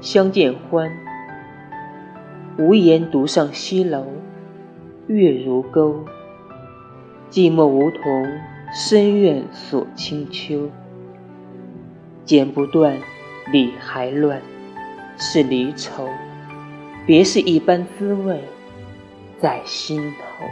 相见欢。无言独上西楼月如钩。寂寞梧桐深院锁清秋。剪不断理还乱是离愁。别是一般滋味在心头。